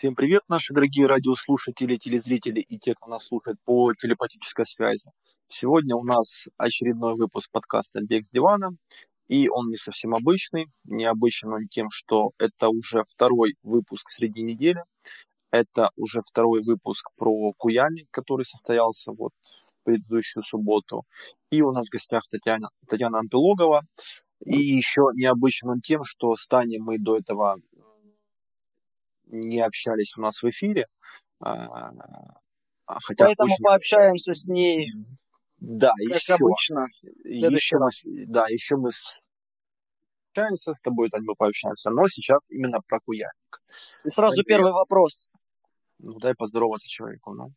Всем привет, наши дорогие радиослушатели, телезрители и те, кто нас слушает по телепатической связи. Сегодня у нас очередной выпуск подкаста «Бег с дивана», и он не совсем обычный. Необычен он тем, что это уже второй выпуск среди недели. Это уже второй выпуск про Куяни, который состоялся вот в предыдущую субботу. И у нас в гостях Татьяна, Татьяна Антилогова. И еще необычен он тем, что с Таней мы до этого не общались у нас в эфире. А, хотя Поэтому очень... пообщаемся с ней. Да, как еще. обычно. Еще мы, да, еще мы общаемся с тобой, Тань, мы пообщаемся. Но сейчас именно про куяльник. И сразу Привет. первый вопрос. Ну, дай поздороваться человеку, ну.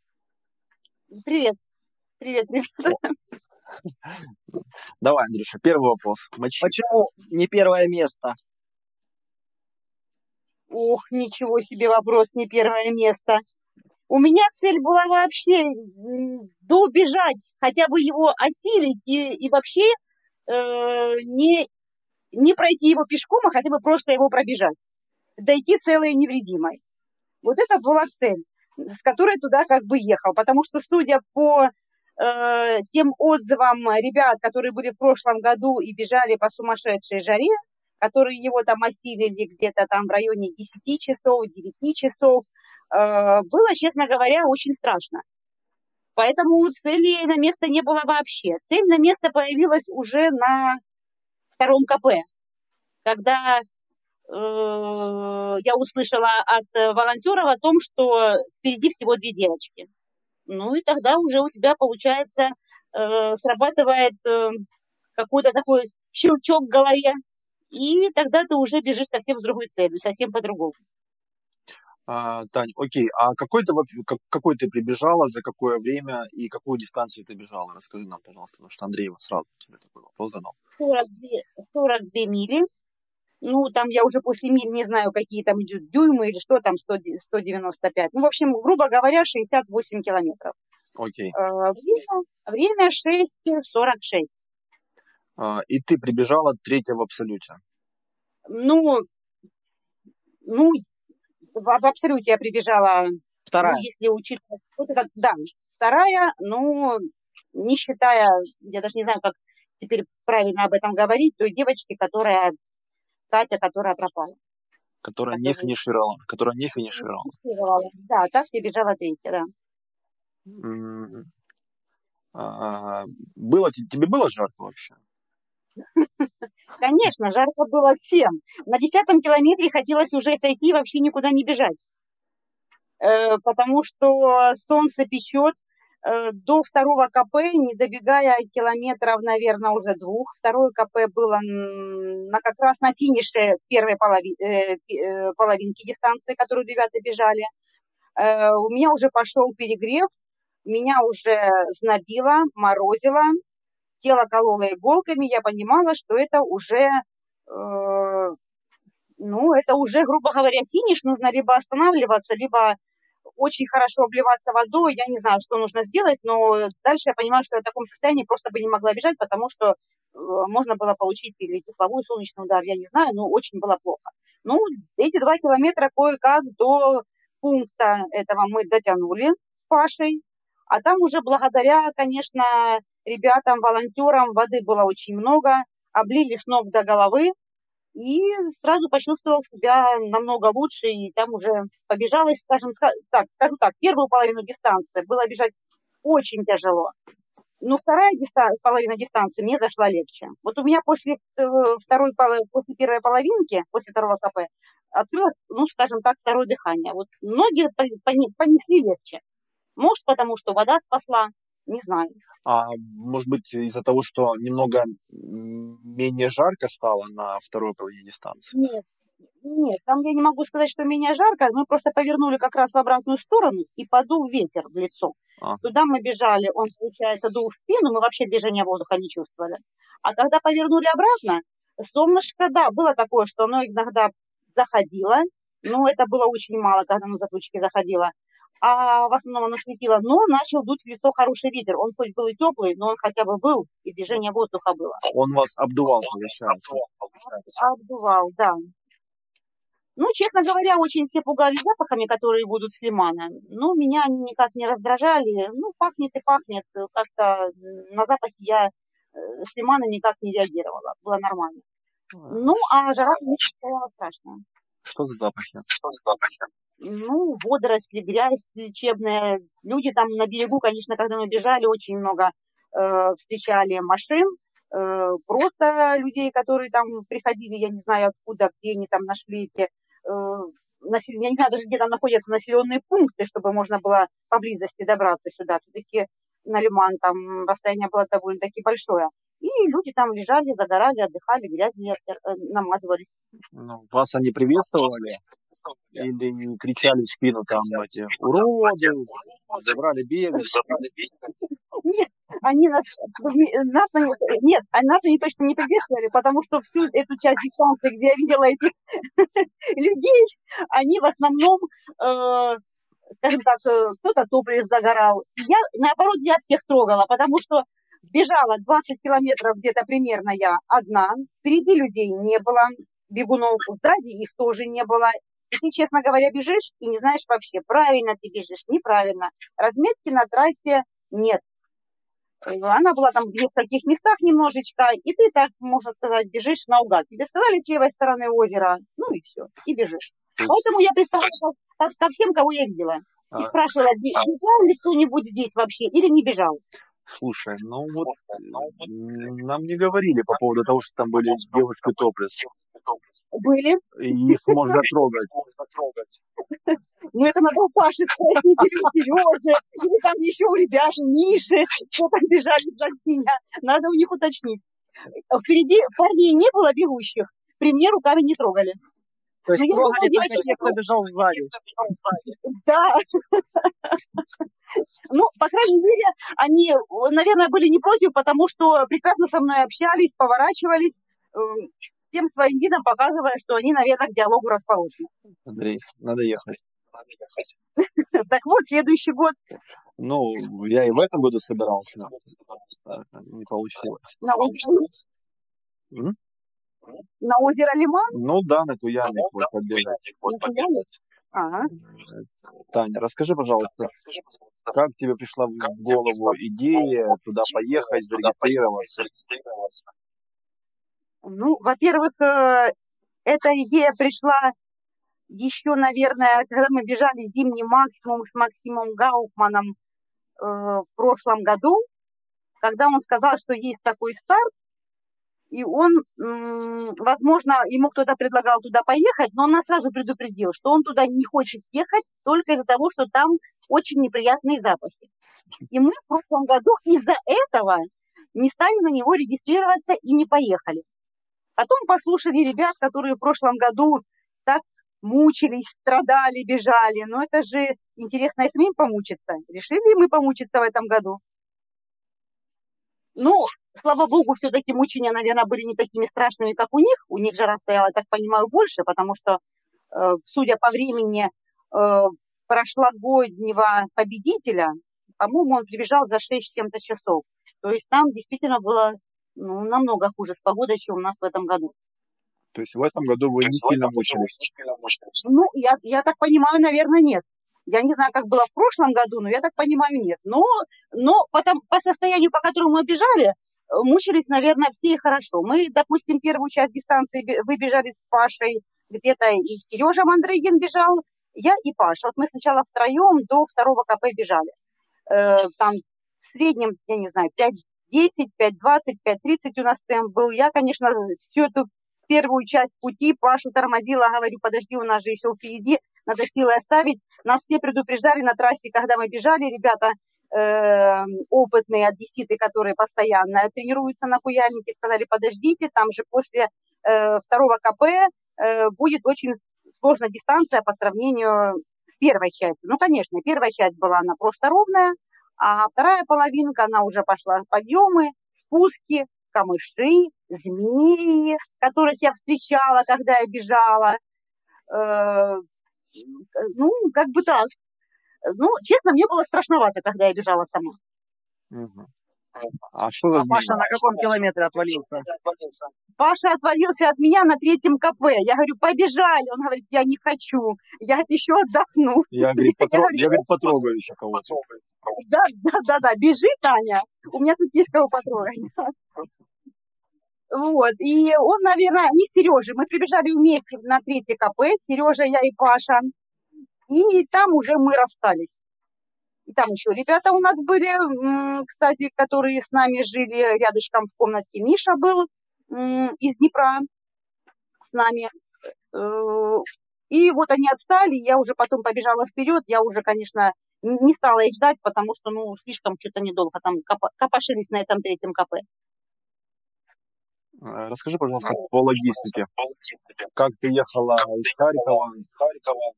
Привет. Привет, привет. Давай, Андрюша, первый вопрос. Мочи. Почему не первое место? Ох, ничего себе вопрос, не первое место. У меня цель была вообще добежать, хотя бы его осилить и, и вообще э, не, не пройти его пешком, а хотя бы просто его пробежать. Дойти целой и невредимой. Вот это была цель, с которой туда как бы ехал. Потому что, судя по э, тем отзывам ребят, которые были в прошлом году и бежали по сумасшедшей жаре, которые его там осилили где-то там в районе 10 часов, 9 часов, э, было, честно говоря, очень страшно. Поэтому цели на место не было вообще. Цель на место появилась уже на втором КП, когда э, я услышала от волонтеров о том, что впереди всего две девочки. Ну и тогда уже у тебя, получается, э, срабатывает э, какой-то такой щелчок в голове, и тогда ты уже бежишь совсем с другой целью, совсем по-другому. А, Тань, окей, а какой ты, какой ты прибежала, за какое время и какую дистанцию ты бежала? Расскажи нам, пожалуйста, потому что Андрей вот сразу тебе такой вопрос задал. 42, 42 мили. Ну, там я уже после миль не знаю, какие там идут дюймы или что там, 100, 195. Ну, в общем, грубо говоря, 68 километров. Окей. А, время, время 6.46. А, и ты прибежала третья в абсолюте. Ну, ну, в, абсолюте я прибежала. Вторая. Ну, если учитывать, да, вторая, ну, не считая, я даже не знаю, как теперь правильно об этом говорить, той девочки, которая, Катя, которая пропала. Которая, которая не финишировала, которая не финишировала. Да, так я бежала третья, да. А, было, тебе было жарко вообще? Конечно, жарко было всем. На десятом километре хотелось уже сойти и вообще никуда не бежать. Э, потому что солнце печет. Э, до второго КП, не добегая километров, наверное, уже двух. Второе КП было на, как раз на финише первой полови, э, половинки дистанции, которую ребята бежали. У меня уже пошел перегрев, меня уже знобило, морозило тело кололо иголками, я понимала, что это уже, э, ну, это уже, грубо говоря, финиш, нужно либо останавливаться, либо очень хорошо обливаться водой, я не знаю, что нужно сделать, но дальше я понимаю, что я в таком состоянии просто бы не могла бежать, потому что э, можно было получить или тепловой солнечный удар, я не знаю, но очень было плохо. Ну, эти два километра кое-как до пункта этого мы дотянули с Пашей, а там уже благодаря, конечно, ребятам, волонтерам, воды было очень много, облили с ног до головы, и сразу почувствовал себя намного лучше, и там уже побежалась, скажем, так, скажу так, первую половину дистанции было бежать очень тяжело. Но вторая дистанция, половина дистанции мне зашла легче. Вот у меня после э, второй, после первой половинки, после второго КП, открылось, ну, скажем так, второе дыхание. Вот ноги понесли легче. Может, потому что вода спасла, не знаю. А может быть из-за того, что немного менее жарко стало на второй половине дистанции? Нет, нет, там я не могу сказать, что менее жарко. Мы просто повернули как раз в обратную сторону и подул ветер в лицо. А. Туда мы бежали, он, получается, дул в спину, мы вообще движения воздуха не чувствовали. А когда повернули обратно, солнышко, да, было такое, что оно иногда заходило, но это было очень мало, когда оно за тучки заходило а в основном оно светило, но начал дуть в лицо хороший ветер. Он хоть был и теплый, но он хотя бы был, и движение воздуха было. Он вас обдувал, получается? Обдувал, да. Ну, честно говоря, очень все пугались запахами, которые будут с лимана. Но меня они никак не раздражали. Ну, пахнет и пахнет. Как-то на запахи я э, с лимана никак не реагировала. Было нормально. Ну, а жара, конечно, страшная. Что за запахи? Что за запахи? Ну, водоросли, грязь лечебная. Люди там на берегу, конечно, когда мы бежали, очень много э, встречали машин. Э, просто людей, которые там приходили, я не знаю откуда, где они там нашли эти Э, я не знаю даже, где там находятся населенные пункты, чтобы можно было поблизости добраться сюда. Все-таки на Лиман там расстояние было довольно-таки большое. И люди там лежали, загорали, отдыхали, грязью э, намазывались. Ну, вас они приветствовали? Или кричали в спину там эти уроды, забрали бегать? Нет, они нас, нас нет, а нас они точно не приветствовали, потому что всю эту часть дистанции, где я видела этих людей, они в основном, э, скажем так, э, кто-то топлес загорал. Я, наоборот, я всех трогала, потому что бежала 20 километров где-то примерно я одна, впереди людей не было, бегунов сзади их тоже не было, и ты, честно говоря, бежишь и не знаешь вообще, правильно ты бежишь, неправильно. Разметки на трассе нет. Она была там в нескольких местах немножечко, и ты так, можно сказать, бежишь наугад. Тебе сказали с левой стороны озера, ну и все, и бежишь. Поэтому я представляла ко всем, кого я видела. И а... спрашивала, а бежал ли кто-нибудь здесь вообще или не бежал. Слушай, ну вот нам не говорили по поводу того, что там были девушки топлес. Были. И их можно трогать. Ну, это надо у Паши спросить, или у Сережи, или там еще у ребят, у Миши, кто там бежали за меня. Надо у них уточнить. Впереди парней не было бегущих, при мне руками не трогали. То есть Но трогали только тех, кто бежал сзади. Да. Ну, по крайней мере, они, наверное, были не против, потому что прекрасно со мной общались, поворачивались, эм, всем своим видом показывая, что они, наверное, к диалогу расположены. Андрей, надо ехать. Так вот, следующий год. Ну, я и в этом году собирался. Не получилось. На озеро, Лиман? Ну да, на Куяльник вот побегать. Ага. Таня, расскажи, пожалуйста, как тебе пришла в голову идея туда поехать, зарегистрироваться? Ну, во-первых, э, эта идея пришла еще, наверное, когда мы бежали зимний максимум с Максимом Гауфманом э, в прошлом году, когда он сказал, что есть такой старт, и он, возможно, ему кто-то предлагал туда поехать, но он нас сразу предупредил, что он туда не хочет ехать только из-за того, что там очень неприятные запахи. И мы в прошлом году из-за этого не стали на него регистрироваться и не поехали. Потом послушали ребят, которые в прошлом году так мучились, страдали, бежали. Но это же интересно и самим помучиться. Решили мы помучиться в этом году. Ну, слава богу, все-таки мучения, наверное, были не такими страшными, как у них. У них жара стояла, я так понимаю, больше, потому что, э, судя по времени э, прошлогоднего победителя, по-моему, он прибежал за 6 с чем-то часов. То есть там действительно было ну, намного хуже с погодой, чем у нас в этом году. То есть в этом году вы не сильно мучились? Ну, я, я так понимаю, наверное, нет. Я не знаю, как было в прошлом году, но я так понимаю, нет. Но, но потом, по состоянию, по которому мы бежали, мучились, наверное, все и хорошо. Мы, допустим, первую часть дистанции выбежали с Пашей, где-то и Сережа Мандрыгин бежал, я и Паша. Вот мы сначала втроем до второго КП бежали. Э, там в среднем, я не знаю, 5.10, 5.20, 5.30 у нас темп был. Я, конечно, всю эту первую часть пути Пашу тормозила, говорю, подожди, у нас же еще впереди надо силой оставить. Нас все предупреждали на трассе, когда мы бежали, ребята э, опытные одесситы, которые постоянно тренируются на куяльнике, сказали, подождите, там же после э, второго КП э, будет очень сложная дистанция по сравнению с первой частью. Ну, конечно, первая часть была, она просто ровная, а вторая половинка, она уже пошла подъемы, спуски, камыши, змеи, которых я встречала, когда я бежала, э, ну, как бы так. Ну, честно, мне было страшновато, когда я бежала сама. Угу. А что а Паша на каком километре отвалился? Паша отвалился от меня на третьем КП. Я говорю, побежали. Он говорит, я не хочу. Я еще отдохну. Я, говорит, потро... я, говорит потрогаю еще кого-то. Да, да, да, да. Бежи, Таня. У меня тут есть кого потрогать. Вот. И он, наверное, не Сережа. Мы прибежали вместе на третий КП. Сережа, я и Паша. И там уже мы расстались. И там еще ребята у нас были, кстати, которые с нами жили рядышком в комнатке. Миша был из Днепра с нами. Э, и вот они отстали, я уже потом побежала вперед, я уже, конечно, не стала их ждать, потому что, ну, слишком что-то недолго там копошились на этом третьем КП. Э, расскажи, пожалуйста, по логистике. Как ты ехала из Харькова? Из Харькова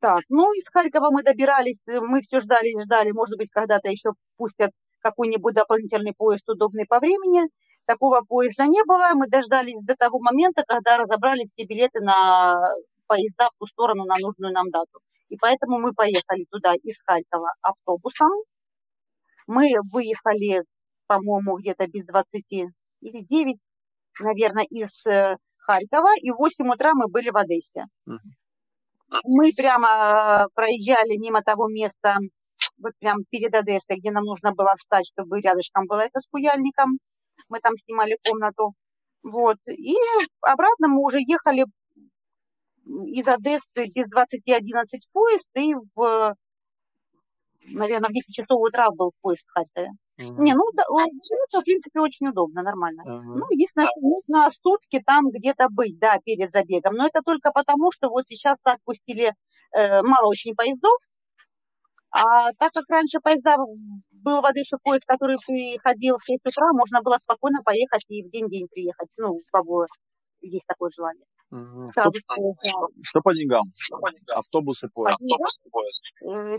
так, ну, из Харькова мы добирались, э, мы все ждали и ждали, может быть, когда-то еще пустят какой-нибудь дополнительный поезд, удобный по времени. Такого поезда не было, мы дождались до того момента, когда разобрали все билеты на поезда в ту сторону, на нужную нам дату. И поэтому мы поехали туда из Харькова автобусом. Мы выехали, по-моему, где-то без 20 или 9, наверное, из э, Харькова, и в 8 утра мы были в Одессе. Uh-huh мы прямо э, проезжали мимо того места, вот прям перед Одессой, где нам нужно было встать, чтобы рядышком было это с Куяльником. Мы там снимали комнату. Вот. И обратно мы уже ехали из Одессы без 20.11 поезд, и в, наверное, в 10 часов утра был поезд Харькове. Mm-hmm. Не, ну, да, в принципе, очень удобно, нормально. Uh-huh. Ну, единственное, что нужно сутки там где-то быть, да, перед забегом. Но это только потому, что вот сейчас так пустили э, мало очень поездов. А так как раньше поезда был в Одессе поезд, который приходил в 6 утра, можно было спокойно поехать и в день-день приехать. Ну, слабо есть такое желание. Что, что по деньгам? Автобусы, поезд. Автобусы, поезд.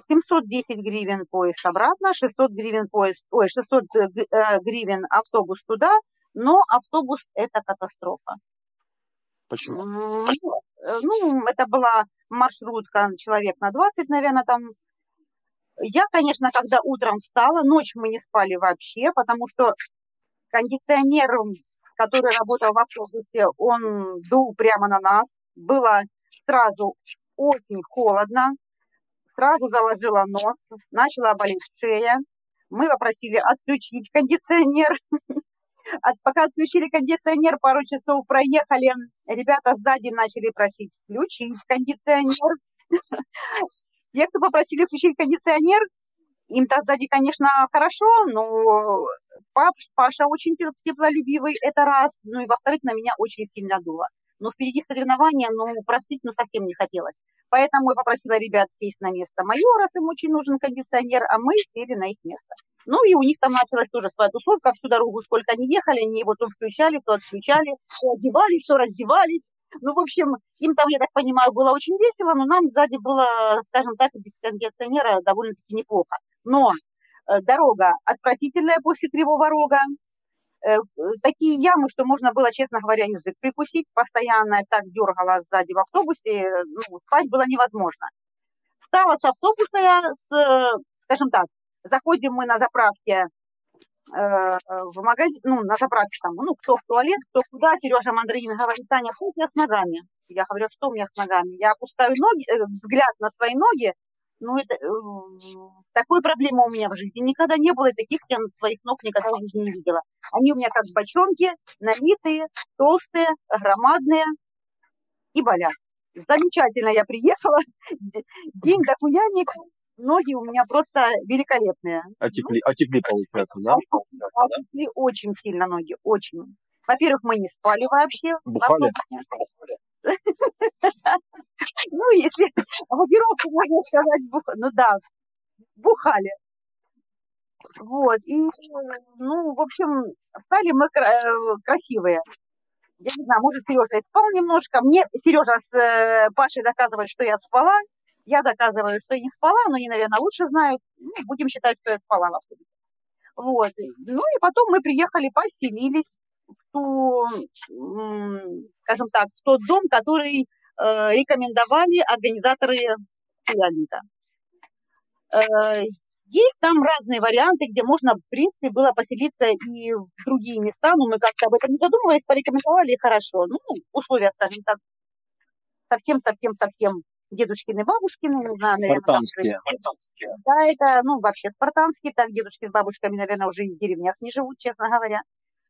710 гривен поезд обратно, 600 гривен поезд, ой, 600 э, э, гривен автобус туда, но автобус это катастрофа. Почему? Э, ну, это была маршрутка человек на 20, наверное, там. Я, конечно, когда утром встала, ночь мы не спали вообще, потому что кондиционер который работал в автобусе, он дул прямо на нас. Было сразу очень холодно. Сразу заложила нос, начала болеть шея. Мы попросили отключить кондиционер. От, пока отключили кондиционер, пару часов проехали, ребята сзади начали просить включить кондиционер. Те, кто попросили включить кондиционер, им-то сзади, конечно, хорошо, но пап, Паша очень теплолюбивый, это раз. Ну и во-вторых, на меня очень сильно дуло. Но впереди соревнования, ну, простить, ну, совсем не хотелось. Поэтому я попросила ребят сесть на место майора, им очень нужен кондиционер, а мы сели на их место. Ну и у них там началась тоже своя тусовка всю дорогу, сколько они ехали, они его то включали, то отключали, то одевались, то раздевались. Ну, в общем, им там, я так понимаю, было очень весело, но нам сзади было, скажем так, без кондиционера довольно-таки неплохо. Но дорога отвратительная после Кривого Рога, э, такие ямы, что можно было, честно говоря, язык прикусить, постоянно так дергала сзади в автобусе, ну, спать было невозможно. Встала с автобуса я, с, скажем так, заходим мы на заправке э, в магазин, ну, на заправке там, ну, кто в туалет, кто куда, Сережа Мандрин говорит, Таня, что у тебя с ногами? Я говорю, что у меня с ногами? Я опускаю ноги, взгляд на свои ноги, ну, это, э, такой проблемы у меня в жизни никогда не было, и таких я своих ног никогда в жизни не видела. Они у меня как бочонки, налитые, толстые, громадные и болят. Замечательно я приехала, день до хуяника, ноги у меня просто великолепные. Отекли, отекли получается, да? Отекли очень сильно ноги, очень. Во-первых, мы не спали вообще. Бухали? Ну, если газировку можно сказать, ну да, бухали. Вот, и, ну, в общем, стали мы э, красивые. Я не знаю, может, Сережа и спал немножко. Мне Сережа с э, Пашей доказывает, что я спала. Я доказываю, что я не спала, но они, наверное, лучше знают. Ну, будем считать, что я спала в автобусе. Вот. Ну и потом мы приехали, поселились ту, скажем так, в тот дом, который Э, рекомендовали организаторы куяльника. Э, есть там разные варианты, где можно, в принципе, было поселиться и в другие места, но мы как-то об этом не задумывались, порекомендовали, и хорошо. Ну, условия, скажем так, совсем-совсем-совсем дедушкины, бабушкины, не знаю, спартанские. наверное. Да, это, ну, вообще спартанские, так дедушки с бабушками, наверное, уже и в деревнях не живут, честно говоря.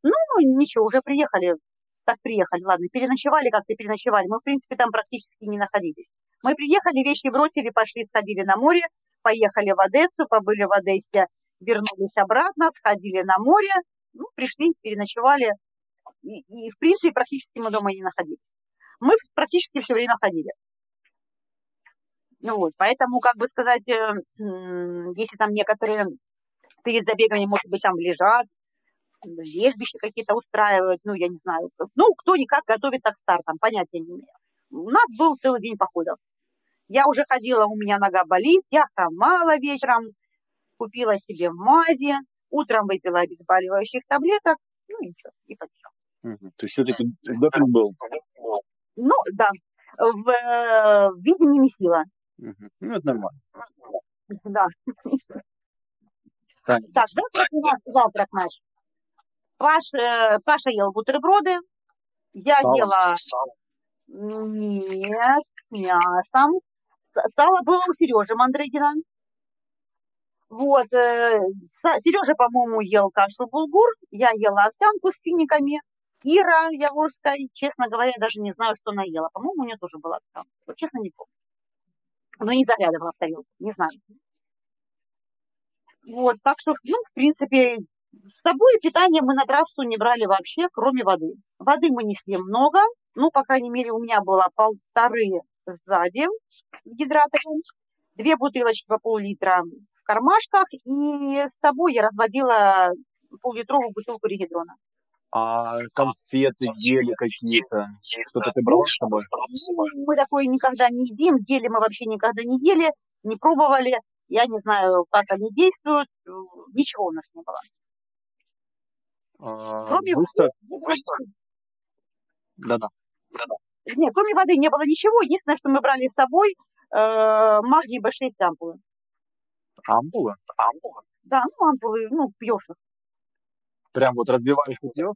Ну, ничего, уже приехали, так приехали, ладно, переночевали, как-то переночевали. Мы, в принципе, там практически не находились. Мы приехали, вещи бросили, пошли, сходили на море, поехали в Одессу, побыли в Одессе, вернулись обратно, сходили на море, ну, пришли, переночевали. И, и, в принципе, практически мы дома не находились. Мы практически все время ходили. Ну вот, поэтому, как бы сказать, э, если там некоторые перед забегами, может быть, там лежат, лежбища какие-то устраивают, ну, я не знаю. Ну, кто никак готовится к стартам, понятия не имею. У нас был целый день походов. Я уже ходила, у меня нога болит, я хромала вечером, купила себе мази, утром выпила обезболивающих таблеток, ну и ничего, и почему. Угу. То есть все-таки допинг был? Ну, да, в, в виде не месила. Угу. Ну, это нормально. Да. Так, так завтрак у нас завтрак наш. Паш, э, Паша ел бутерброды, я Сало. ела нет, с мясом, Сало было у Сережи Мандрыгина. Вот, э, Сережа, по-моему, ел кашу булгур, я ела овсянку с финиками. Ира Яворская, честно говоря, даже не знаю, что она ела. По-моему, у нее тоже была там. Вот, честно, не помню. Но не заглядывала в тарелку, не знаю. Вот, так что, ну, в принципе, с собой питание мы на трассу не брали вообще, кроме воды. Воды мы несли много, ну, по крайней мере, у меня было полторы сзади гидратором, две бутылочки по пол-литра в кармашках, и с собой я разводила пол-литровую бутылку регидрона. А конфеты, гели какие-то, что-то ты брала с собой? Мы такое никогда не едим, гели мы вообще никогда не ели, не пробовали. Я не знаю, как они действуют, ничего у нас не было. А, кроме быстро... Да-да. Нет, кроме воды не было ничего. Единственное, что мы брали с собой, э, магний B6 ампулы. Ампулы? Ампулы. Да, ну ампулы, ну, пьешь их. Прям вот разбиваешь и пьешь?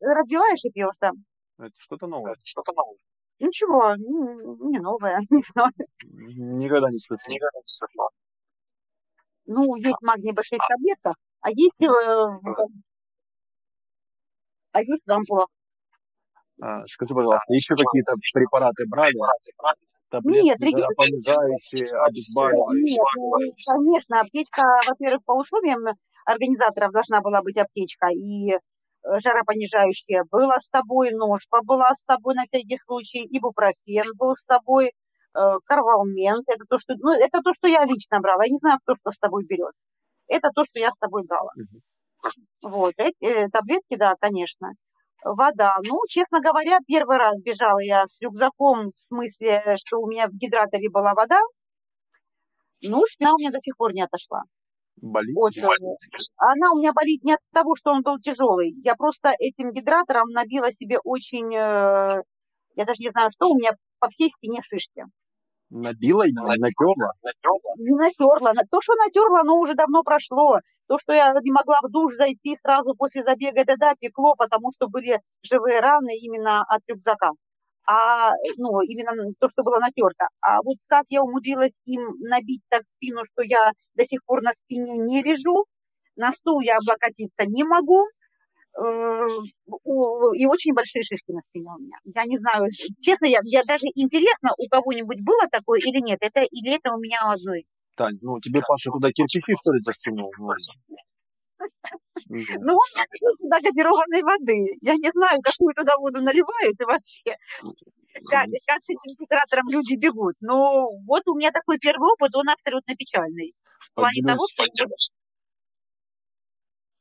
Разбиваешь и пьешь, да. Это что-то новое. Это что-то новое. Ничего, не новое, не знаю. Никогда не слышал. Никогда не слышал. Ну, есть магний B6 таблетка, а есть, э, а есть в ампулах. А, скажи, пожалуйста, еще какие-то препараты брали? Таблетки, Нет, жаропонижающие, обезболивающие? Нет, ну, конечно, аптечка, во-первых, по условиям организаторов должна была быть аптечка, и э, жаропонижающая была с тобой, ножка была с тобой на всякий случай, ибупрофен был с тобой, э, карвалмент, это то, что, ну, это то, что я лично брала, я не знаю, кто что с тобой берет. Это то, что я с тобой брала. Вот, эти э, таблетки, да, конечно вода. Ну, честно говоря, первый раз бежала я с рюкзаком, в смысле, что у меня в гидраторе была вода. Ну, спина у меня до сих пор не отошла. Болит? Очень. Она у меня болит не от того, что он был тяжелый. Я просто этим гидратором набила себе очень, э, я даже не знаю что, у меня по всей спине шишки. Набила и натерла? Не натерла. То, что натерла, оно уже давно прошло. То, что я не могла в душ зайти сразу после забега, это да, пекло, потому что были живые раны именно от рюкзака. А, ну, именно то, что было натерто. А вот как я умудрилась им набить так спину, что я до сих пор на спине не лежу, на стул я облокотиться не могу, и очень большие шишки на спине у меня. Я не знаю, честно, я, я даже интересно, у кого-нибудь было такое или нет, это или это у меня одной. Тань, ну тебе Паша туда кирпичи, что ли, застегнул? Ну, он туда газированной воды. Я не знаю, какую туда воду наливают и вообще. Как, как с этим фильтратором люди бегут. Но вот у меня такой первый опыт, он абсолютно печальный. В плане того, что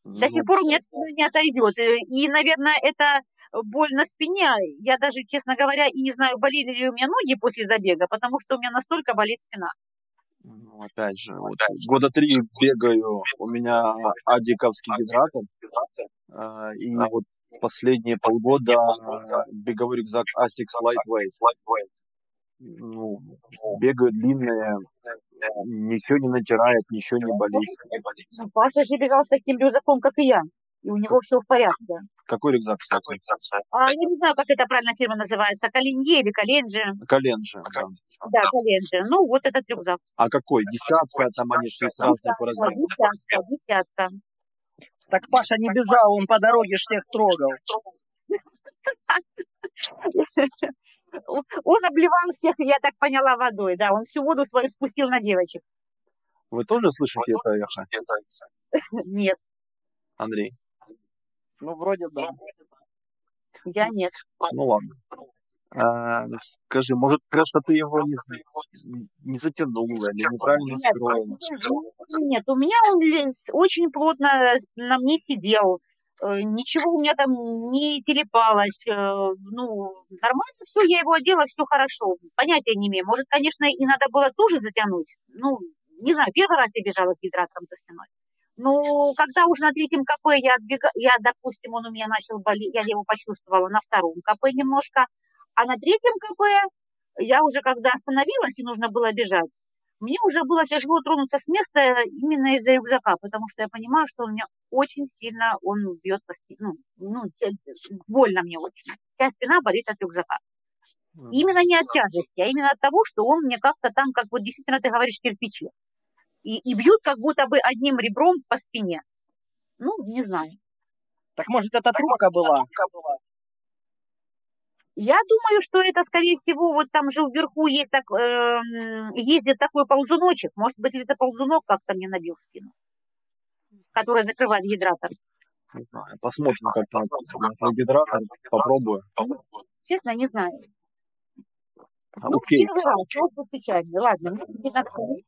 до сих пор у меня не отойдет. Э, и, наверное, это боль на спине. Я даже, честно говоря, и не знаю, болели ли у меня ноги после забега, потому что у меня настолько болит спина. Ну, опять же, вот года три бегаю, у меня адиковский гидратор, а, и вот последние полгода беговой рюкзак Asics Lightweight. Ну, бегаю длинные ничего не натирает, ничего не болит. Паша же бегал с таким рюкзаком, как и я. И у него все в порядке. Какой рюкзак, кстати? А, я не знаю, как эта правильно фирма называется. Калинье или Календжи. Календжи, да. Да, Календжи. Ну, вот этот рюкзак. А какой? Десятка, там они шли с разных по размеру. Десятка, десятка. Так Паша не бежал, он по дороге всех трогал. Он обливал всех, я так поняла, водой, да. Он всю воду свою спустил на девочек. Вы тоже слышите это эхо? Нет, Андрей? Ну, вроде да. я нет. Ну ладно. А, скажи, может, просто ты его не, не затянула или неправильно Нет, строила? Нет, у меня он очень плотно на мне сидел. Э, Ничего у меня там не телепалось. э, Ну, нормально все, я его одела, все хорошо. Понятия не имею. Может, конечно, и надо было тоже затянуть. Ну, не знаю, первый раз я бежала с гидратором за спиной. Но когда уже на третьем КП я отбега, я, допустим, он у меня начал болеть, я его почувствовала на втором КП немножко, а на третьем КП я уже когда остановилась и нужно было бежать, мне уже было тяжело тронуться с места именно из-за рюкзака, потому что я понимаю, что он меня очень сильно, он бьет по спине, ну, ну, больно мне очень. Вся спина болит от рюкзака. Именно не от тяжести, а именно от того, что он мне как-то там, как вот действительно ты говоришь, кирпичи. И, и бьют как будто бы одним ребром по спине. Ну, не знаю. Так может это трубка была? Я думаю, что это, скорее всего, вот там же вверху есть так, эм, ездит такой ползуночек. Может быть, это ползунок как-то мне набил спину, который закрывает гидратор. Не знаю, посмотрим как-то на гидратор, попробую. Честно, не знаю. А, Ну, Окей, первый раз, просто случайно. Ладно, надо ходить.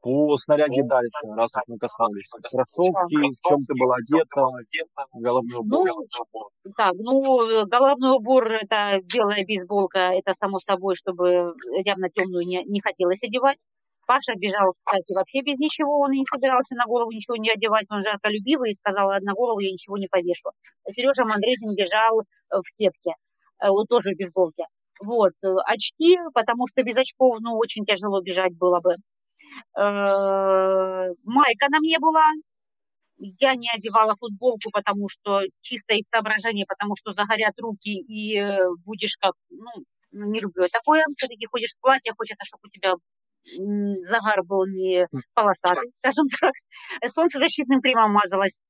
по снаряге дальше, раз уж мы коснулись. Кроссовки, в чем ты была одета, головной убор. Ну, так, ну, э, головной убор, это белая бейсболка, это само собой, чтобы явно темную не, не хотелось одевать. Паша бежал, кстати, вообще без ничего, он не собирался на голову ничего не одевать, он жарколюбивый и сказал, на голову я ничего не повешу. Сережа Мандрейкин бежал э, в кепке, э, он тоже в бейсболке. Вот, э, очки, потому что без очков, ну, очень тяжело бежать было бы. Э, Майка на мне была, я не одевала футболку, потому что чисто из соображения, потому что загорят руки и э, будешь как, ну, не люблю такое. Все-таки ходишь в платье, хочется, чтобы у тебя загар был не полосатый, скажем так. Солнцезащитным кремом мазалась.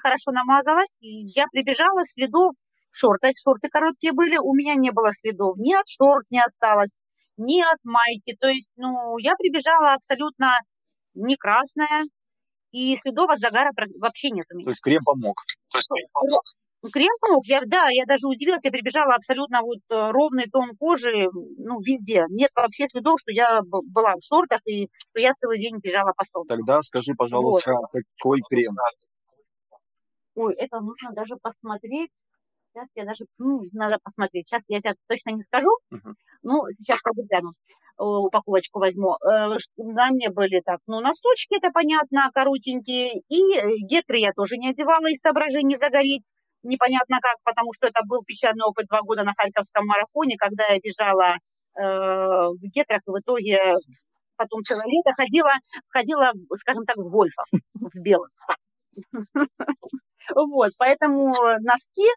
Хорошо намазалась, и я прибежала, следов в шортах, шорты короткие были, у меня не было следов, ни от шорт не осталось, ни от майки. То есть, ну, я прибежала абсолютно не красная, и следов от загара вообще нет у меня. То есть крем помог. Ну, Крем помог, я, да, я даже удивилась, я прибежала абсолютно вот э, ровный тон кожи, ну, везде. Нет вообще следов, что я была в шортах и что я целый день бежала по солнцу. Тогда скажи, пожалуйста, какой крем? Ой, это нужно даже посмотреть. Сейчас я даже, ну, надо посмотреть. Сейчас я тебе точно не скажу. Ну, сейчас гляну. Упаковочку возьму. Э, На мне были так, ну, носочки, это понятно, коротенькие. И э, гетры я тоже не одевала из соображений загореть. Непонятно как, потому что это был печальный опыт два года на Харьковском марафоне, когда я бежала э, в гетрах, и в итоге потом целое лето ходила, ходила, скажем так, в гольфах, в белых. Вот, поэтому носки,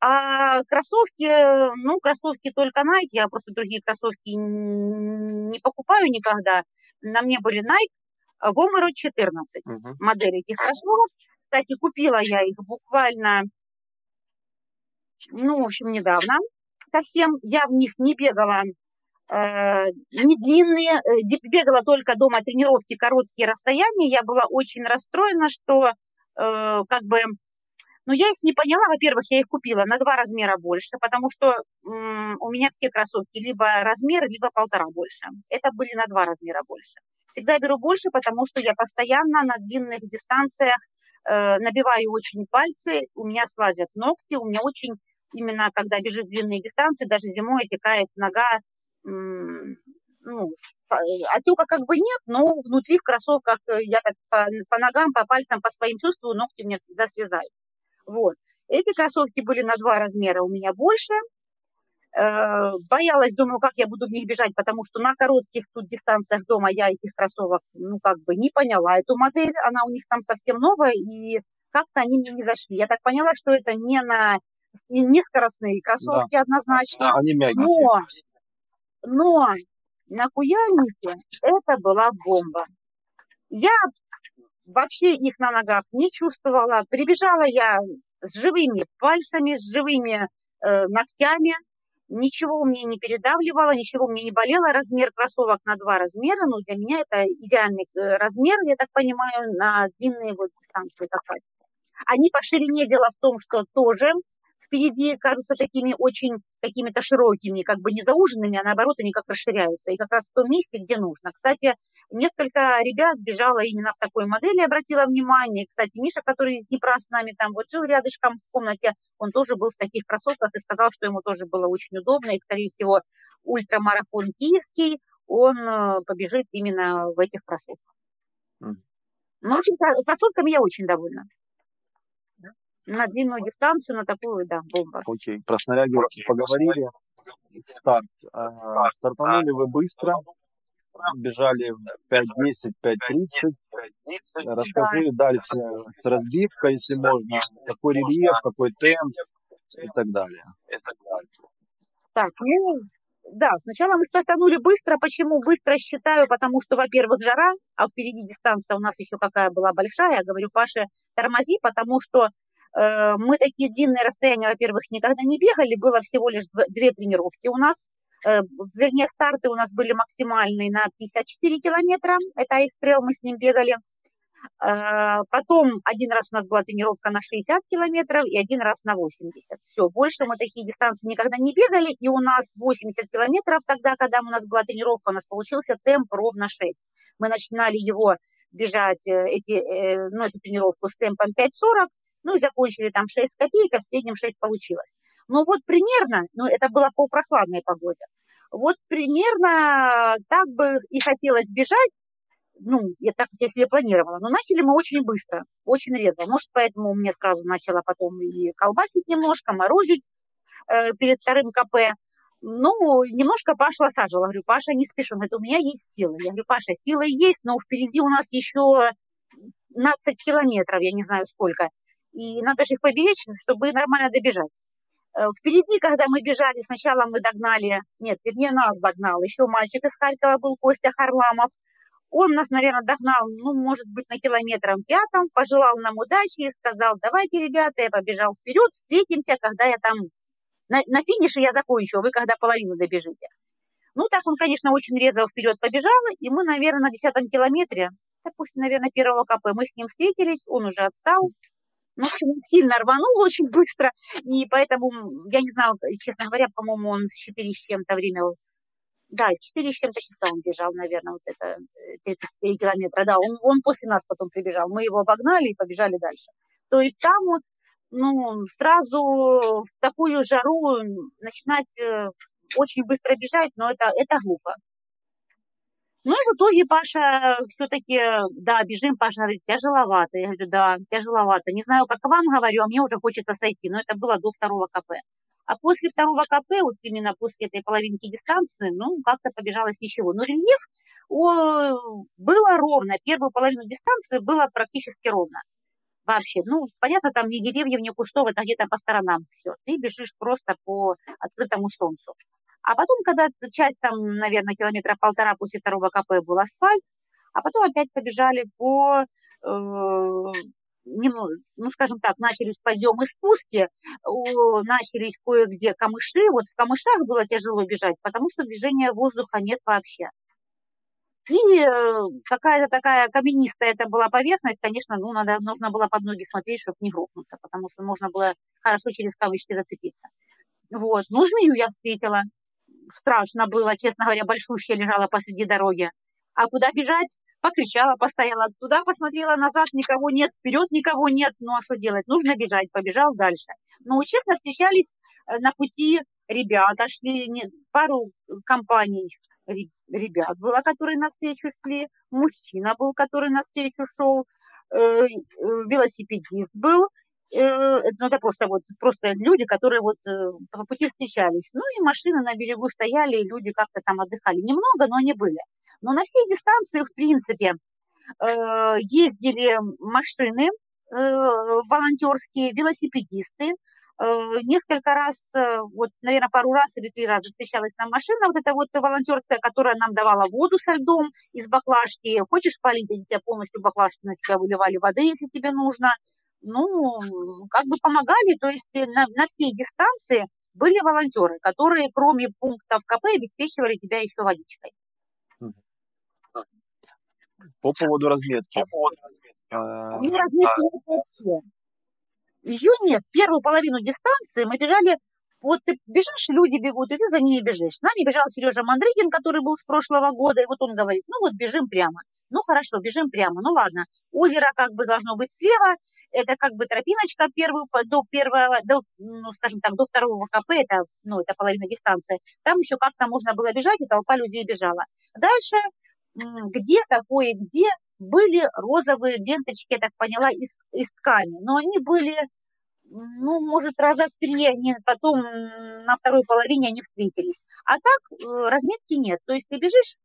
а кроссовки, э, ну, кроссовки только Nike, я просто другие кроссовки не покупаю никогда. На мне были Nike Vomero 14, Мгм. модель этих кроссовок. Кстати, купила я их буквально, ну, в общем, недавно совсем. Я в них не бегала э, не длинные, э, бегала только дома тренировки, короткие расстояния. Я была очень расстроена, что э, как бы, ну, я их не поняла. Во-первых, я их купила на два размера больше, потому что у меня все кроссовки либо размер, либо полтора больше. Это были на два размера больше. Всегда беру больше, потому что я постоянно на длинных дистанциях э, набиваю очень пальцы, у меня слазят ногти, у меня очень, именно когда бежишь длинные дистанции, даже зимой отекает нога, ну, э, отека как бы нет, но внутри в кроссовках э, я так по, по ногам, по пальцам, по своим чувствую, ногти у меня всегда слезают. Вот. Эти кроссовки были на два размера у меня больше. Э, боялась, думаю, как я буду в них бежать, потому что на коротких тут дистанциях дома я этих кроссовок, ну, как бы не поняла эту модель, она у них там совсем новая, и как-то они мне не зашли. Я так поняла, что это не на не скоростные кроссовки да. однозначно. А, они мягкие. Но, но на Куяльнике это была бомба. Я вообще их на ногах не чувствовала. Прибежала я с живыми пальцами, с живыми э, ногтями. Ничего мне не передавливало, ничего мне не болело. Размер кроссовок на два размера. Но для меня это идеальный э, размер, я так понимаю, на длинные вот дистанции. Они по ширине, дело в том, что тоже впереди кажутся такими очень какими-то широкими, как бы не зауженными, а наоборот они как расширяются. И как раз в том месте, где нужно. Кстати, несколько ребят бежало именно в такой модели, обратила внимание. Кстати, Миша, который из Днепра с нами там вот жил рядышком в комнате, он тоже был в таких кроссовках и сказал, что ему тоже было очень удобно. И, скорее всего, ультрамарафон киевский, он э, побежит именно в этих кроссовках. Ну, в общем, кроссовками я очень довольна на длинную дистанцию, на такую, да, бомба. Окей, про снаряги поговорили. Старт. А, стартанули вы быстро, бежали в 5.10, 5.30. Расскажи да. дальше с разбивкой, если можно, какой рельеф, какой темп и так далее. Так, ну, да, сначала мы стартанули быстро. Почему быстро считаю? Потому что, во-первых, жара, а впереди дистанция у нас еще какая была большая. Я говорю, Паша, тормози, потому что мы такие длинные расстояния, во-первых, никогда не бегали, было всего лишь две тренировки у нас. Э, вернее, старты у нас были максимальные на 54 километра, это айстрел, мы с ним бегали. Э, потом один раз у нас была тренировка на 60 километров и один раз на 80. Все, больше мы такие дистанции никогда не бегали, и у нас 80 километров тогда, когда у нас была тренировка, у нас получился темп ровно 6. Мы начинали его бежать, эти, ну, эту тренировку с темпом 5.40, ну и закончили там 6 копеек, а в среднем 6 получилось. Ну вот примерно, ну это было по прохладной погоде, вот примерно так бы и хотелось бежать, ну, я так я себе планировала, но начали мы очень быстро, очень резво. Может, поэтому мне сразу начала потом и колбасить немножко, морозить э, перед вторым КП. Ну, немножко Пашу осаживала. Говорю, Паша, не спеши. Он говорит, у меня есть силы. Я говорю, Паша, силы есть, но впереди у нас еще 15 километров, я не знаю сколько и надо же их поберечь, чтобы нормально добежать. Э, впереди, когда мы бежали, сначала мы догнали, нет, вернее, нас догнал, еще мальчик из Харькова был, Костя Харламов. Он нас, наверное, догнал, ну, может быть, на километром пятом, пожелал нам удачи и сказал, давайте, ребята, я побежал вперед, встретимся, когда я там, на, на финише я закончу, а вы когда половину добежите. Ну, так он, конечно, очень резво вперед побежал, и мы, наверное, на десятом километре, допустим, наверное, первого КП, мы с ним встретились, он уже отстал, в общем, сильно рванул очень быстро, и поэтому, я не знаю, честно говоря, по-моему, он с 4 с чем-то время, да, 4 с чем-то часа он бежал, наверное, вот это 34 э, километра, да, он, он после нас потом прибежал, мы его обогнали и побежали дальше. То есть там вот, ну, сразу в такую жару начинать э, очень быстро бежать, но это, это глупо. Ну и в итоге Паша все-таки, да, бежим, Паша говорит, тяжеловато. Я говорю, да, тяжеловато. Не знаю, как вам говорю, а мне уже хочется сойти, но это было до второго КП. А после второго КП, вот именно после этой половинки дистанции, ну, как-то побежалось ничего. Но рельеф о, было ровно. Первую половину дистанции было практически ровно. Вообще, ну, понятно, там ни деревьев, ни кустов, это где-то по сторонам все. Ты бежишь просто по открытому солнцу. А потом, когда часть там, наверное, километра полтора после второго КП был асфальт, а потом опять побежали по, э, ну, скажем так, начались подъемы и спуски, начались кое-где камыши. Вот в камышах было тяжело бежать, потому что движения воздуха нет вообще. И э, какая-то такая каменистая это была поверхность, конечно, ну, надо, нужно было под ноги смотреть, чтобы не грохнуться, потому что можно было хорошо через камышки зацепиться. Вот, ну, змею я встретила, страшно было, честно говоря, большущая лежала посреди дороги. А куда бежать? Покричала, постояла туда, посмотрела назад, никого нет, вперед никого нет. Ну а что делать? Нужно бежать, побежал дальше. Но честно встречались э, на пути ребята, шли пару компаний ребят было, которые навстречу шли, мужчина был, который навстречу шел, э, э, велосипедист был, ну, это просто вот просто люди, которые вот э, по пути встречались. Ну и машины на берегу стояли, и люди как-то там отдыхали. Немного, но они были. Но на всей дистанции, в принципе, э, ездили машины волонтерские, велосипедисты, несколько раз, вот, наверное, пару раз или три раза встречалась нам машина, вот эта вот волонтерская, которая нам давала воду со льдом из баклажки. Хочешь полить, они тебя полностью баклажки на тебя выливали воды, если тебе нужно ну, как бы помогали, то есть э, на, на всей дистанции были волонтеры, которые кроме пунктов КП обеспечивали тебя еще водичкой. По поводу разметки. По поводу разметки. А, ну, разметки нет вообще. Ее нет. Первую половину дистанции мы бежали вот ты бежишь, люди бегут, и ты за ними бежишь. С нами бежал Сережа Мандрыкин, который был с прошлого года, и вот он говорит, ну вот бежим прямо. Ну хорошо, бежим прямо, ну ладно. Озеро как бы должно быть слева, это как бы тропиночка первую, до первого, до, ну, скажем так, до второго КП, это, ну, это половина дистанции. Там еще как-то можно было бежать, и толпа людей бежала. Дальше где-то, кое-где были розовые ленточки, я так поняла, из, из ткани, но они были, ну, может, раза в три, они потом на второй половине они встретились. А так э, разметки нет, то есть ты бежишь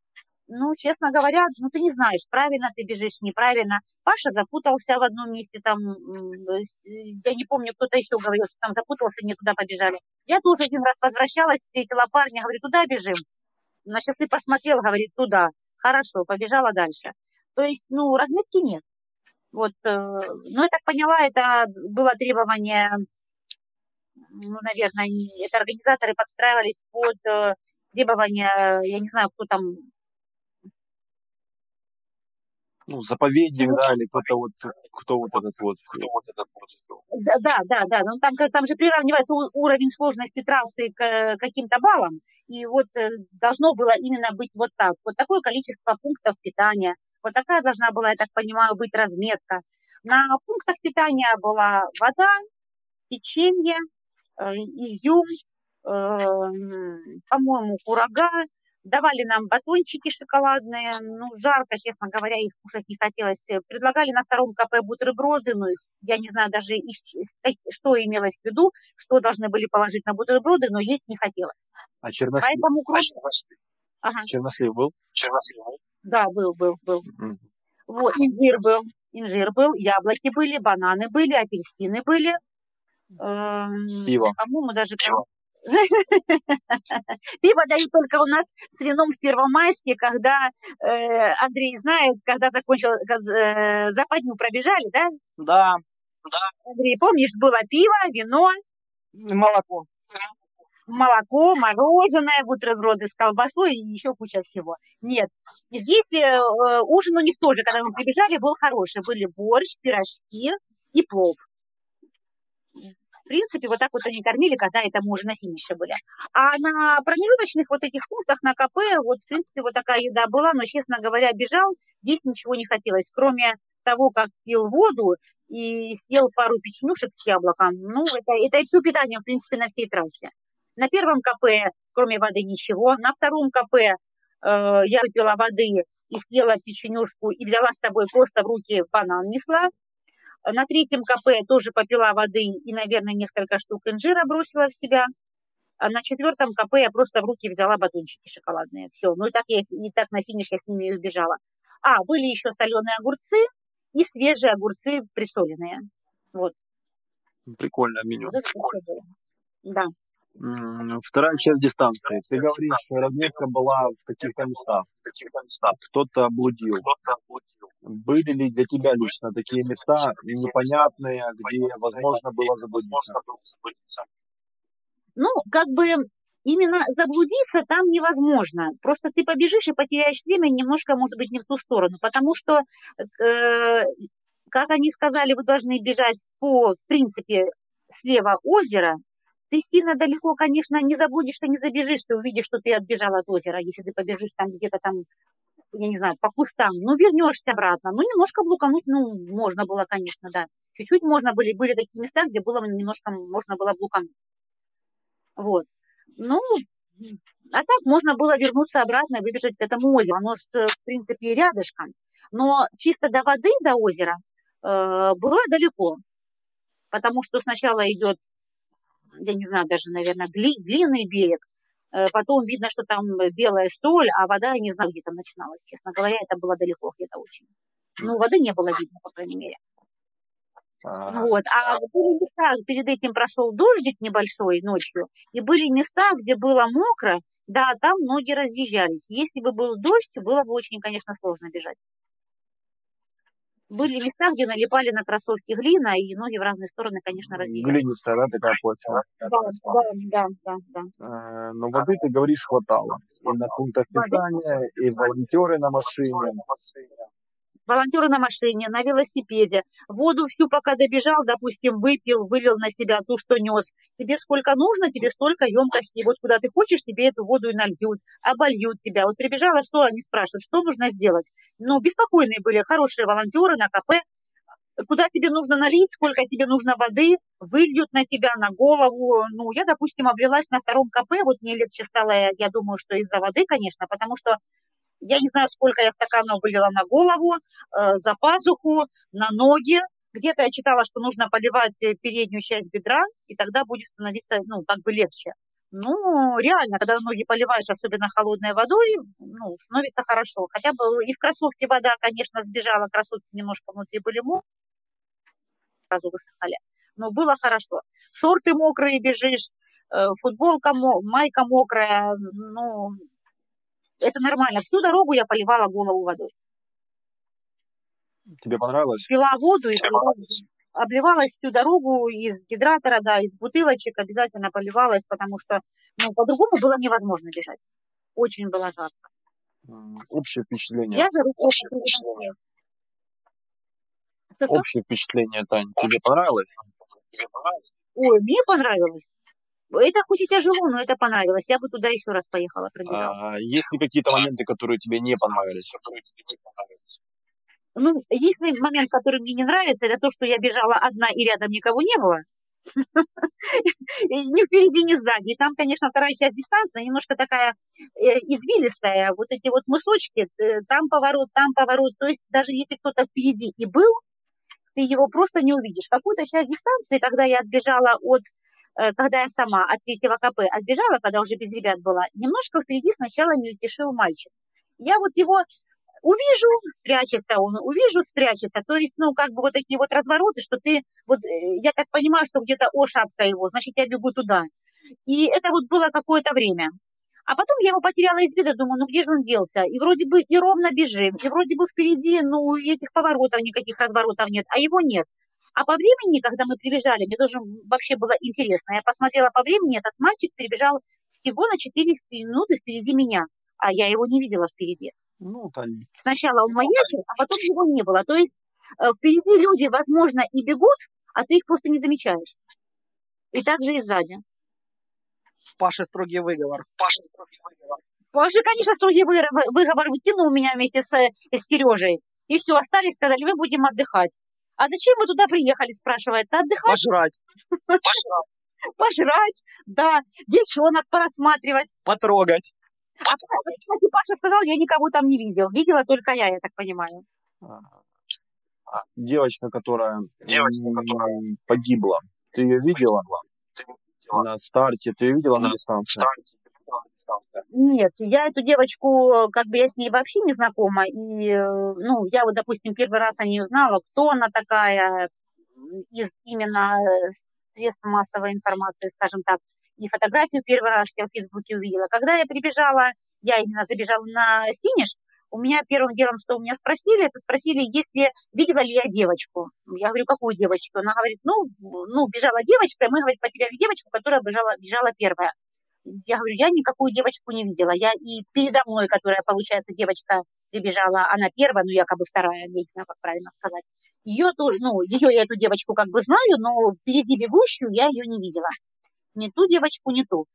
ну, честно говоря, ну, ты не знаешь, правильно ты бежишь, неправильно. Паша запутался в одном месте, там, я не помню, кто-то еще говорил, что там запутался, не туда побежали. Я тоже один раз возвращалась, встретила парня, говорит, туда бежим. На часы посмотрел, говорит, туда. Хорошо, побежала дальше. То есть, ну, разметки нет. Вот, э, ну, я так поняла, это было требование, ну, наверное, это организаторы подстраивались под э, требования, я не знаю, кто там ну, заповедник, да, или кто-то вот, кто вот этот вот, кто вот этот вот. Да, да, да, ну там, там же приравнивается уровень сложности трассы к каким-то баллам, и вот э, должно было именно быть вот так, вот такое количество пунктов питания, вот такая должна была, я так понимаю, быть разметка. На пунктах питания была вода, печенье, э, изюм, э, по-моему, курага, давали нам батончики шоколадные, ну, жарко, честно говоря, их кушать не хотелось. Предлагали на втором КП бутерброды, ну, я не знаю даже, что имелось в виду, что должны были положить на бутерброды, но есть не хотелось. А чернослив? Поэтому кроме... а, ага. чернослив был? Чернослив был. Да, был, был, был. Mm. Вот, инжир был, инжир был, яблоки были, бананы были, апельсины были. Эм, Пиво. По-моему, даже Пиво. Пиво дают только у нас с вином в Первомайске, когда э, Андрей знает, когда закончил, э, западню пробежали, да? Да. да. Андрей, помнишь, было пиво, вино? Молоко. Молоко, мороженое, бутерброды с колбасой и еще куча всего. Нет, здесь э, ужин у них тоже, когда мы прибежали, был хороший. Были борщ, пирожки и плов. В принципе, вот так вот они кормили, когда это мы уже на финише были. А на промежуточных вот этих пунктах на КП, вот, в принципе, вот такая еда была, но, честно говоря, бежал, здесь ничего не хотелось, кроме того, как пил воду и съел пару печенюшек с яблоком. Ну, это, это и все питание, в принципе, на всей трассе. На первом КП, кроме воды, ничего. На втором КП э, я выпила воды и съела печенюшку и взяла с собой просто в руки банан несла. На третьем КП тоже попила воды и, наверное, несколько штук инжира бросила в себя. А на четвертом КП я просто в руки взяла батончики шоколадные. Все. Ну и так, я, и так на финиш я с ними и убежала. А, были еще соленые огурцы и свежие огурцы присоленные. Вот. Прикольное меню. Вот Прикольно. Да. Вторая часть дистанции. Ты говоришь, что разметка была в каких-то местах. Кто-то блудил. Кто-то блудил. Были ли для тебя лично такие места непонятные, где возможно было заблудиться? Ну, как бы именно заблудиться там невозможно. Просто ты побежишь и потеряешь время немножко, может быть, не в ту сторону. Потому что, э, как они сказали, вы должны бежать по, в принципе, слева озера, ты сильно далеко, конечно, не заблудишься, не забежишь, ты увидишь, что ты отбежал от озера, если ты побежишь там где-то там, я не знаю, по кустам, ну, вернешься обратно, ну, немножко блукануть, ну, можно было, конечно, да, чуть-чуть можно были, были такие места, где было немножко, можно было блукануть, вот, ну, а так можно было вернуться обратно и выбежать к этому озеру, оно, в принципе, рядышком, но чисто до воды, до озера, э, было далеко, потому что сначала идет, я не знаю, даже, наверное, гли, длинный берег, э, потом видно, что там белая столь, а вода, я не знаю, где там начиналась, честно говоря, это было далеко где-то очень. Ну, воды не было видно, по крайней мере. А, вот. А были места, перед этим прошел дождик небольшой ночью, и были места, где было мокро, да, там ноги разъезжались. Если бы был дождь, было бы очень, конечно, сложно бежать. Были места, где налипали на кроссовки глина, и ноги в разные стороны, конечно, разъезжались. Глинистая, да, такая почва? Да, да, да, да. да. Э, но воды, ты говоришь, хватало. И на пунктах питания, и волонтеры на машине волонтеры на машине, на велосипеде, воду всю пока добежал, допустим, выпил, вылил на себя ту, что нес. Тебе сколько нужно, тебе столько емкостей. Вот куда ты хочешь, тебе эту воду и нальют, обольют тебя. Вот прибежала, что они спрашивают, что нужно сделать. Ну, беспокойные были, хорошие волонтеры на КП. Куда тебе нужно налить, сколько тебе нужно воды, выльют на тебя, на голову. Ну, я, допустим, облилась на втором КП, вот мне легче стало, я думаю, что из-за воды, конечно, потому что я не знаю, сколько я стаканов вылила на голову, э, за пазуху, на ноги. Где-то я читала, что нужно поливать э, переднюю часть бедра, и тогда будет становиться, ну, как бы легче. Ну, реально, когда ноги поливаешь, особенно холодной водой, ну, становится хорошо. Хотя бы и в кроссовке вода, конечно, сбежала, кроссовки немножко внутри были мокрые, сразу высыхали. Но было хорошо. Шорты мокрые бежишь, э, футболка, майка мокрая, ну, это нормально. Всю дорогу я поливала голову водой. Тебе понравилось? Пила воду и обливалась всю дорогу из гидратора, да, из бутылочек обязательно поливалась, потому что, ну, по-другому было невозможно бежать. Очень было жарко. Общее впечатление. Я же общее впечатление. Общее впечатление, Тань, тебе понравилось? Тебе понравилось? Ой, мне понравилось. Это хоть и тяжело, но это понравилось. Я бы туда еще раз поехала, пробежала. А, есть ли какие-то моменты, которые тебе не понравились? Ну, единственный момент, который мне не нравится, это то, что я бежала одна и рядом никого не было. Ни впереди, ни сзади. И там, конечно, вторая часть дистанции немножко такая э, извилистая. Вот эти вот мысочки, э, там поворот, там поворот. То есть даже если кто-то впереди и был, ты его просто не увидишь. Какую-то часть дистанции, когда я отбежала от когда я сама от третьего КП отбежала, когда уже без ребят была, немножко впереди сначала мельтешил мальчик. Я вот его увижу, спрячется он, увижу, спрячется. То есть, ну, как бы вот такие вот развороты, что ты, вот, э, я так понимаю, что где-то о шапка его, значит, я бегу туда. И это вот было какое-то время. А потом я его потеряла из вида, думаю, ну где же он делся? И вроде бы и ровно бежим, и вроде бы впереди, ну, этих поворотов, никаких разворотов нет, а его нет. А по времени, когда мы прибежали, мне тоже вообще было интересно. Я посмотрела по времени, этот мальчик прибежал всего на 4 минуты впереди меня, а я его не видела впереди. Ну, там... Сначала он маячил, а потом его не было. То есть э, впереди люди, возможно, и бегут, а ты их просто не замечаешь. И так же и сзади. Паша строгий выговор. Паша строгий выговор. Паша, конечно, строгий выговор вытянул меня вместе с, э, с Сережей. И все, остались, сказали, мы будем отдыхать. А зачем вы туда приехали, спрашивается, отдыхать? Пожрать. Пожрать. Пожрать, да, девчонок порассматривать. Потрогать. А, кстати, Паша сказал, я никого там не видел. Видела только я, я так понимаю. Девочка, которая, Девочка, которая погибла, ты ее видела? На старте, ты ее видела на, на дистанции? Старте остался? Нет, я эту девочку, как бы я с ней вообще не знакома. И, э, ну, я вот, допустим, первый раз о ней узнала, кто она такая, из именно э, средств массовой информации, скажем так. И фотографию первый раз я в Фейсбуке увидела. Когда я прибежала, я именно забежала на финиш, у меня первым делом, что у меня спросили, это спросили, если видела ли я девочку. Я говорю, какую девочку? Она говорит, ну, ну бежала девочка, и мы, говорит, потеряли девочку, которая бежала, бежала первая. Я говорю, я никакую девочку не видела. Я и передо мной, которая, получается, девочка прибежала, она первая, ну, якобы вторая, я не знаю, как правильно сказать. Ее тоже, ну, ее я эту девочку как бы знаю, но впереди бегущую я ее не видела. Ни ту девочку, ни ту.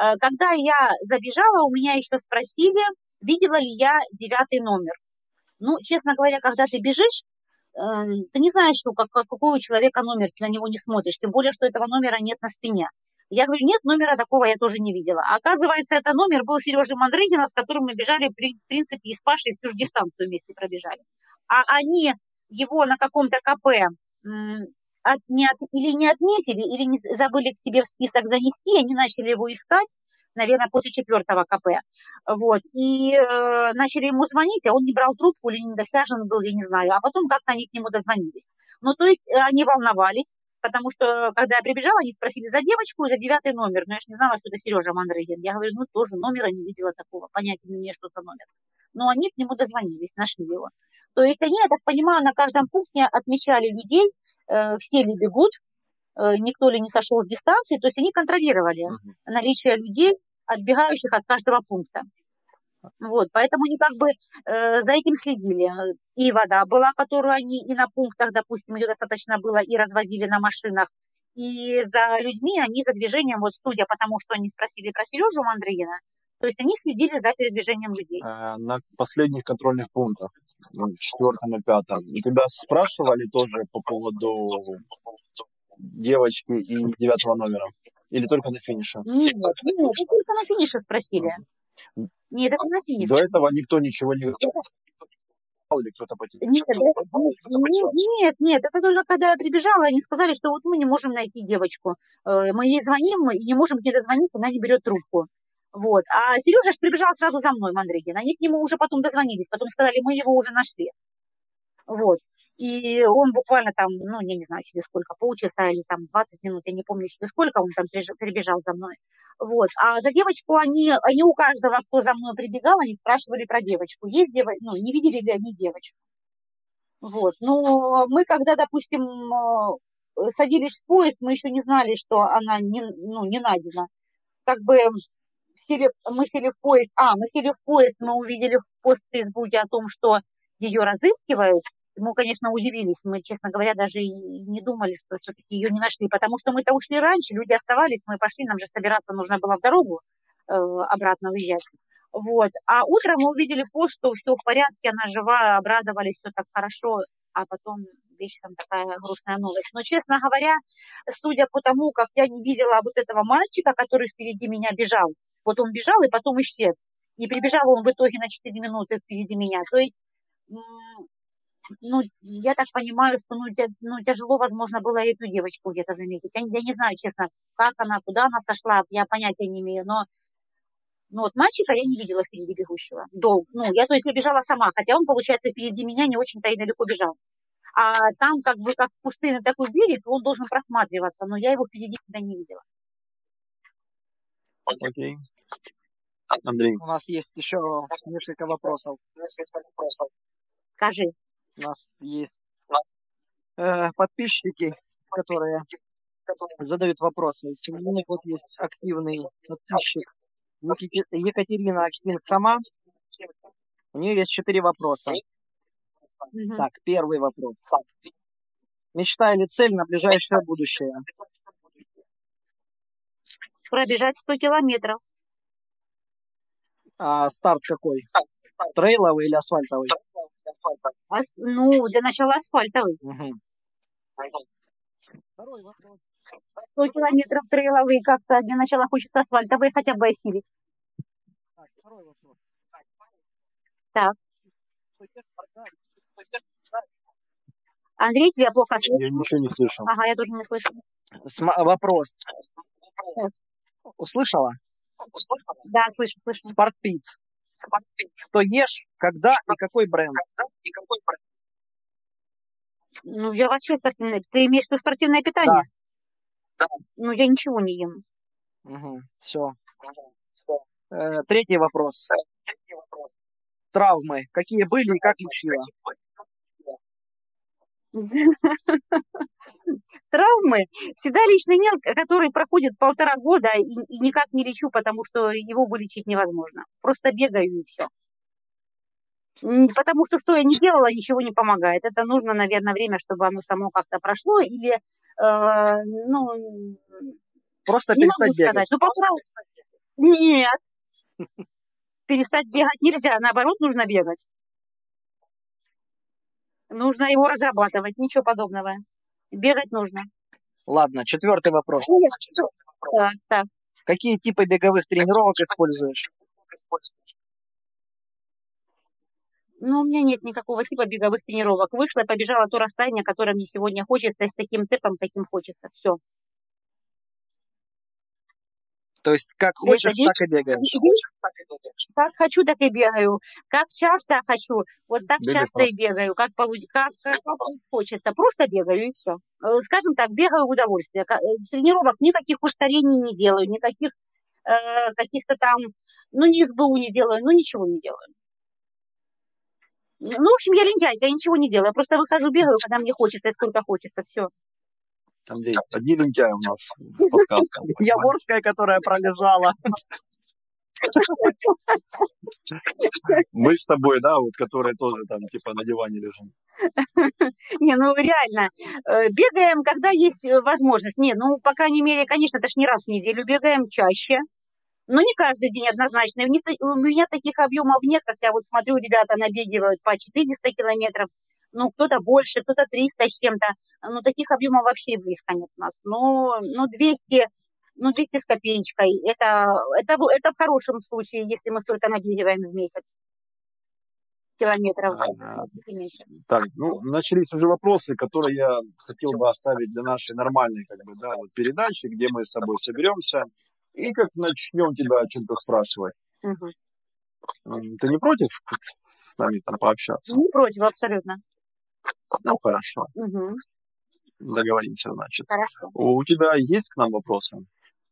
Э, когда я забежала, у меня еще спросили, видела ли я девятый номер. Ну, честно говоря, когда ты бежишь, э, ты не знаешь, ну, как, какой у человека номер, ты на него не смотришь, тем более, что этого номера нет на спине. Я говорю, нет, номера такого я тоже не видела. А оказывается, это номер был Сережи Мандрыгина, с которым мы бежали, в принципе, и с Пашей всю дистанцию вместе пробежали. А они его на каком-то КП от, не от, или не отметили, или не забыли к себе в список занести, они начали его искать, наверное, после четвертого КП. Вот. И э, начали ему звонить, а он не брал трубку или недосвяжен был, я не знаю. А потом как-то они к нему дозвонились. Ну, то есть э, они волновались, потому что, когда я прибежала, они спросили за девочку и за девятый номер. Но я же не знала, что это Сережа Мандрыгин. Я говорю, ну, тоже номера не видела такого, понятия не имею, что за номер. Но они к нему дозвонились, нашли его. То есть они, я так понимаю, на каждом пункте отмечали людей, э, все ли бегут, э, никто ли не сошел с дистанции, то есть они контролировали uh-huh. наличие людей, отбегающих от каждого пункта. Вот, поэтому они как бы э, за этим следили. И вода была, которую они и на пунктах, допустим, ее достаточно было, и развозили на машинах. И за людьми они за движением, вот судя по тому, что они спросили про Сережу Мандрыгина, то есть они следили за передвижением людей. А, на последних контрольных пунктах, ну, четвертом и пятом, тебя спрашивали тоже по поводу девочки и девятого номера? Или только на финише? Нет, нет, только на финише спросили. Нет, это на финише. До этого никто ничего не говорил? Или кто-то нет, нет, нет, нет, это только когда я прибежала, они сказали, что вот мы не можем найти девочку. Э, мы ей звоним и не можем к ней дозвониться, она не берет трубку. Вот. А Сережа же прибежал сразу за мной, Мандрыгин. Они к нему уже потом дозвонились, потом сказали, мы его уже нашли. Вот. И он буквально там, ну, я не знаю, через сколько, полчаса или там 20 минут, я не помню, через сколько он там прибежал за мной. Вот. А за девочку они, они у каждого, кто за мной прибегал, они спрашивали про девочку. Есть девочка, ну, не видели ли они девочку. Вот. Но мы, когда, допустим, э, садились в поезд, мы еще не знали, что она не, ну, не найдена. Как бы сели, мы сели в поезд, а, мы сели в поезд, мы увидели в пост в Фейсбуке о том, что ее разыскивают, мы, конечно, удивились. Мы, честно говоря, даже и не думали, что все-таки ее не нашли, потому что мы-то ушли раньше, люди оставались, мы пошли, нам же собираться нужно было в дорогу э, обратно уезжать. Вот. А утром мы увидели пост, что все в порядке, она жива, обрадовались, все так хорошо, а потом вечером такая грустная новость. Но, честно говоря, судя по тому, как я не видела вот этого мальчика, который впереди меня бежал, вот он бежал и потом исчез. И прибежал он в итоге на 4 минуты впереди меня. То есть, ну, я так понимаю, что ну, тя, ну, тяжело, возможно, было эту девочку где-то заметить. Я, я не знаю, честно, как она, куда она сошла, я понятия не имею, но ну, вот мальчика я не видела впереди бегущего. Долго. Ну, я, то есть, я бежала сама, хотя он, получается, впереди меня не очень-то и далеко бежал. А там, как бы, как пустынный такой берег, он должен просматриваться, но я его впереди себя не видела. Окей. Андрей. У нас есть еще несколько вопросов. Скажи. У нас есть э, подписчики, которые задают вопросы. Среди них вот есть активный подписчик Екатерина Актин сама. У нее есть четыре вопроса. Угу. Так, первый вопрос. Мечта или цель на ближайшее будущее? пробежать 100 километров. А старт какой? Трейловый или асфальтовый? Ас, ну, для начала асфальтовый. Угу. Второй вопрос. 100 километров трейловый как-то для начала хочется асфальтовый хотя бы осилить. Так, второй вопрос. Так. Андрей, тебя плохо слышно? Я ничего не слышу. Ага, я тоже не слышу. См- вопрос. Услышала? Да, слышу, слышу. Спортпит. Что ешь, когда и какой бренд? Ну, я вообще спортивное. Ты имеешь в виду спортивное питание? Да. Ну, я ничего не ем. Угу, все. Э, третий вопрос. Травмы. Какие были и как лечила? травмы, всегда личный нерв, который проходит полтора года и, и никак не лечу, потому что его вылечить невозможно. Просто бегаю и все. Потому что что я не делала, ничего не помогает. Это нужно, наверное, время, чтобы оно само как-то прошло. Или, э, ну... Просто не перестать бегать. Сказать. Ну, полтора... Нет. Перестать бегать нельзя. Наоборот, нужно бегать. Нужно его разрабатывать. Ничего подобного. Бегать нужно. Ладно, четвертый вопрос. Так, так. Какие типы беговых тренировок используешь? Ну, у меня нет никакого типа беговых тренировок. Вышла и побежала то расстояние, которое мне сегодня хочется, и с таким темпом, каким хочется. Все. То есть как Это хочешь, вещь, так и бегаешь. как хочу, так и бегаю. Как часто хочу, вот так Бегаешь часто и бегаю. Как, получ- как, как хочется. Просто бегаю и все. Скажем так, бегаю в удовольствие. Э, Тренировок никаких ускорений не делаю, никаких э, каких-то там, ну, ни СБУ не делаю, ну, ничего не делаю. Ну, в общем, я лентяйка, я ничего не делаю. Я просто выхожу, бегаю, когда мне хочется и сколько хочется. Все. Андрей, одни лентяи у нас в подкасте. Яворская, которая пролежала. Мы с тобой, да, вот которые тоже там типа на диване лежим. Не, ну реально, э, бегаем, когда есть э, возможность. Не, ну, по крайней мере, конечно, это ж не раз в неделю бегаем, чаще. Но не каждый день однозначно. У меня таких объемов нет, как я вот смотрю, ребята набегивают по 400 километров, ну, кто-то больше, кто-то 300 с чем-то. Ну, таких объемов вообще близко нет у нас. Ну, ну 200, ну, 200 с копеечкой. Это, это, это в хорошем случае, если мы столько набегиваем в месяц километров. А, меньше. Так, ну, начались уже вопросы, которые я хотел бы оставить для нашей нормальной, как бы, да, вот передачи, где мы с тобой соберемся. И как начнем тебя о чем-то спрашивать. М, Ты не против с нами там пообщаться? Не против, абсолютно. Ну, хорошо. Мгм. Договоримся, значит. Хорошо. У тебя есть к нам вопросы?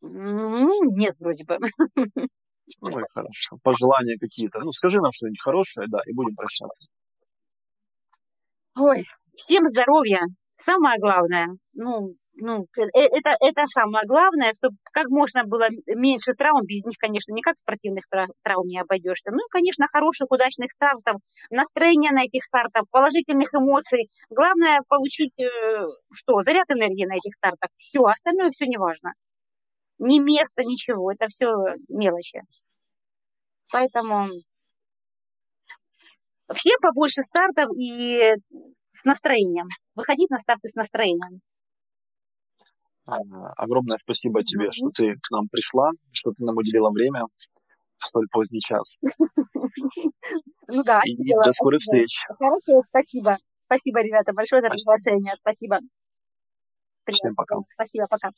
Нет, вроде бы. Ну и хорошо. Пожелания какие-то. Ну, скажи нам что-нибудь хорошее, да, и будем прощаться. Ой, всем здоровья. Самое главное. Ну, ну, э- э- это, это самое главное, чтобы как можно было меньше травм. Без них, конечно, никак спортивных тра- травм не обойдешься. Ну и, конечно, хороших, удачных стартов, настроения на этих стартах, положительных эмоций. Главное получить, э, что, заряд энергии на этих стартах. Все, остальное все не важно. Ни место, ничего. Это все мелочи. Поэтому всем побольше стартов и с настроением. Выходить на старты с настроением. А, Огромное спасибо тебе, что ты к нам пришла, что ты нам уделила время в столь поздний час. Ну да, И до скорых встреч. Хорошо, спасибо. Спасибо, ребята, большое за приглашение. Спасибо. Всем пока. Спасибо, пока.